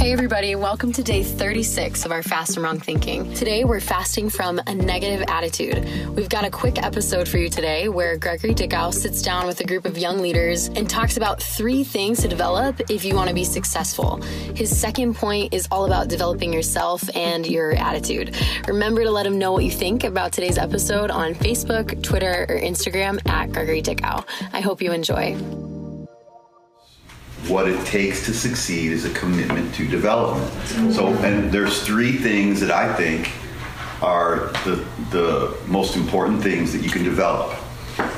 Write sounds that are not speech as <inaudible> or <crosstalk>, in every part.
Hey, everybody, welcome to day 36 of our Fast from Wrong Thinking. Today, we're fasting from a negative attitude. We've got a quick episode for you today where Gregory Dickow sits down with a group of young leaders and talks about three things to develop if you want to be successful. His second point is all about developing yourself and your attitude. Remember to let him know what you think about today's episode on Facebook, Twitter, or Instagram at Gregory Dickow. I hope you enjoy what it takes to succeed is a commitment to development. So, and there's three things that I think are the, the most important things that you can develop.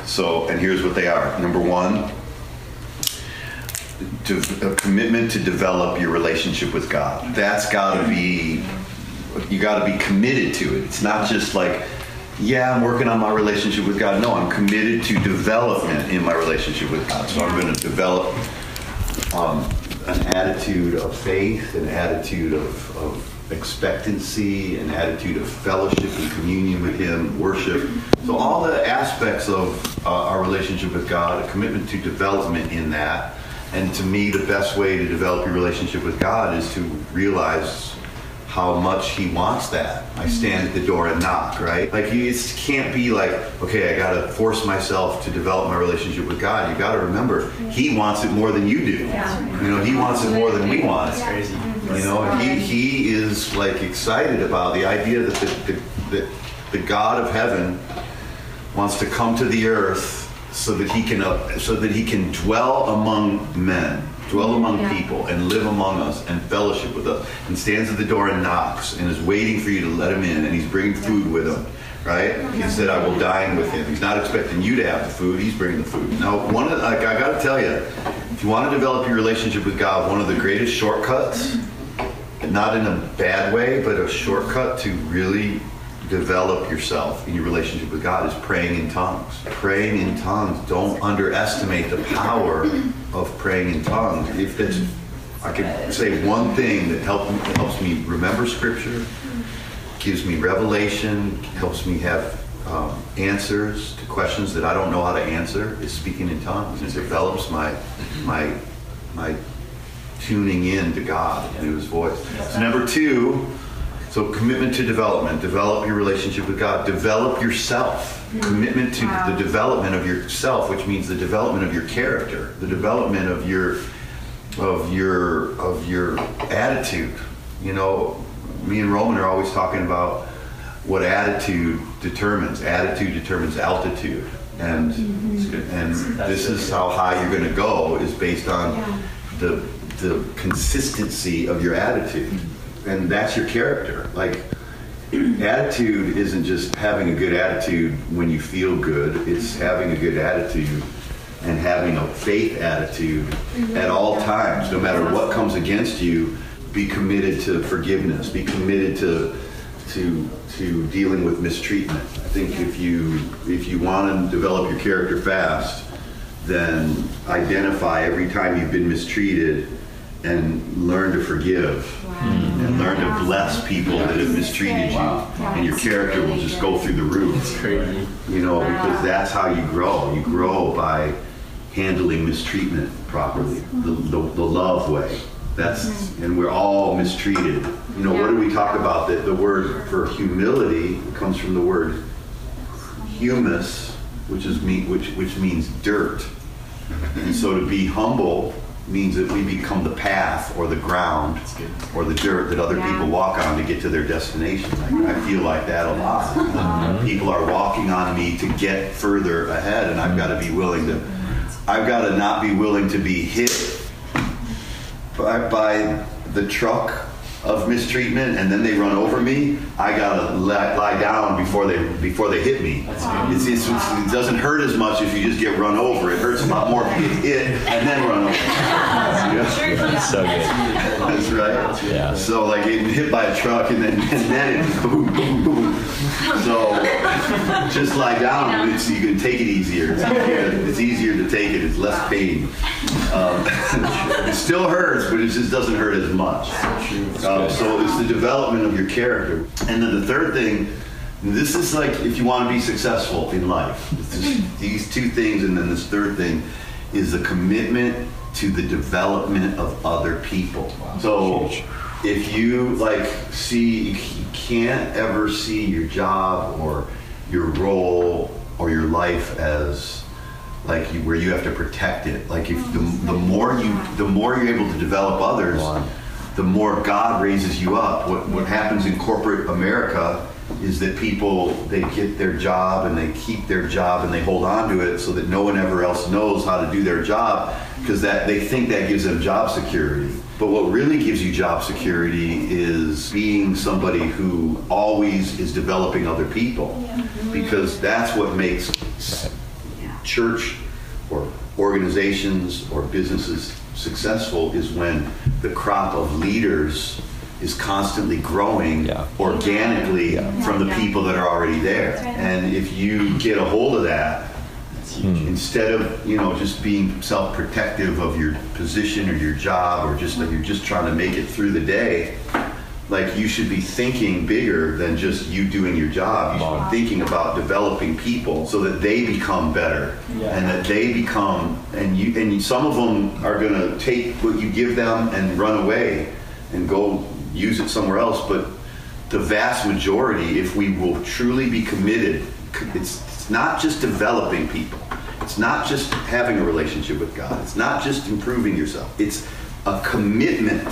So, and here's what they are. Number one, a commitment to develop your relationship with God. That's got to be, you got to be committed to it. It's not just like, yeah, I'm working on my relationship with God. No, I'm committed to development in my relationship with God. So I'm going to develop um, an attitude of faith, an attitude of, of expectancy, an attitude of fellowship and communion with Him, worship. So, all the aspects of uh, our relationship with God, a commitment to development in that. And to me, the best way to develop your relationship with God is to realize how much he wants that. I stand at the door and knock, right? Like you just can't be like, okay, I got to force myself to develop my relationship with God. You got to remember, he wants it more than you do. You know, he wants it more than we want. It's crazy. You know, he he is like excited about the idea that the, the, the, the God of heaven wants to come to the earth so that he can uh, so that he can dwell among men dwell among yeah. people and live among us and fellowship with us. And stands at the door and knocks and is waiting for you to let him in and he's bringing food with him right? He said i will dine with him. He's not expecting you to have the food he's bringing the food. Now one of the, like, i gotta tell you if you want to develop your relationship with god one of the greatest shortcuts not in a bad way but a shortcut to really develop yourself in your relationship with God is praying in tongues. Praying in tongues. Don't underestimate the power of praying in tongues. If that's, I could say one thing that help, helps me remember Scripture, gives me revelation, helps me have um, answers to questions that I don't know how to answer, is speaking in tongues. It develops my my my tuning in to God and His voice. So number two so commitment to development, develop your relationship with God, develop yourself. Mm-hmm. Commitment to wow. the development of yourself, which means the development of your character, the development of your of your of your attitude. You know, me and Roman are always talking about what attitude determines. Attitude determines altitude. And mm-hmm. and this is how high you're going to go is based on yeah. the the consistency of your attitude. Mm-hmm and that's your character. Like attitude isn't just having a good attitude when you feel good. It's having a good attitude and having a faith attitude mm-hmm. at all times, no matter what comes against you. Be committed to forgiveness. Be committed to to to dealing with mistreatment. I think if you if you want to develop your character fast, then identify every time you've been mistreated and learn to forgive wow. and learn to bless people that have mistreated you. And your character will just go through the roof. You know because that's how you grow. You grow by handling mistreatment properly the, the, the love way. That's mm-hmm. and we're all mistreated. You know what do we talk about? That the word for humility comes from the word humus which is me which which means dirt. And so to be humble means that we become the path or the ground or the dirt that other yeah. people walk on to get to their destination. Like, I feel like that a lot. Mm-hmm. People are walking on me to get further ahead, and I've got to be willing to. I've got to not be willing to be hit by, by the truck of mistreatment and then they run over me, I gotta lie, lie down before they before they hit me. It's, it's, it doesn't hurt as much if you just get run over. It hurts a lot more if you get hit and then run over. <laughs> That's so good. That's right. Yeah. So like getting hit by a truck and then and then it <laughs> boom boom boom. So just lie down. It's, you can take it easier. It's easier, it's easier to take it. It's less pain. Um, <laughs> it still hurts, but it just doesn't hurt as much. Um, so it's the development of your character. And then the third thing, this is like if you want to be successful in life, these two things, and then this third thing is the commitment to the development of other people. So if you like see you can't ever see your job or your role or your life as like you, where you have to protect it. Like if the, the more you the more you're able to develop others, the more God raises you up. What what happens in corporate America is that people they get their job and they keep their job and they hold on to it so that no one ever else knows how to do their job because that they think that gives them job security. But what really gives you job security is being somebody who always is developing other people because that's what makes church or organizations or businesses successful is when the crop of leaders is constantly growing Yeah. organically from the people that are already there. And if you get a hold of that, hmm. instead of you know just being self-protective of your position or your job or just like you're just trying to make it through the day, like you should be thinking bigger than just you doing your job. You should be thinking about developing people so that they become better and that they become and you and some of them are going to take what you give them and run away and go use it somewhere else. But the vast majority, if we will truly be committed, it's, it's not just developing people. It's not just having a relationship with God. It's not just improving yourself. It's a commitment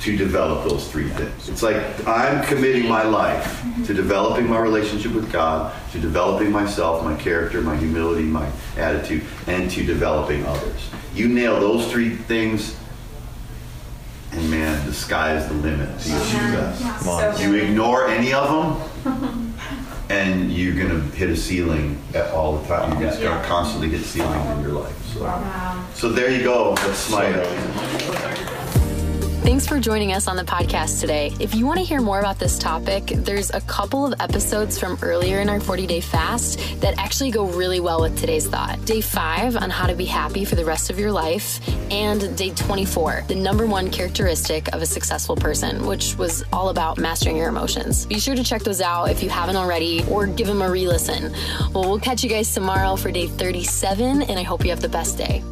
to develop those three things. It's like I'm committing my life to developing my relationship with God, to developing myself, my character, my humility, my attitude, and to developing others. You nail those three things, and man, the sky is the limit to your success. You ignore any of them, <laughs> and you're gonna hit a ceiling at all the time. You're just gonna constantly hit ceilings in your life. So, so there you go. That's Smite. Thanks for joining us on the podcast today. If you want to hear more about this topic, there's a couple of episodes from earlier in our 40 day fast that actually go really well with today's thought. Day five on how to be happy for the rest of your life, and day 24, the number one characteristic of a successful person, which was all about mastering your emotions. Be sure to check those out if you haven't already, or give them a re listen. Well, we'll catch you guys tomorrow for day 37, and I hope you have the best day.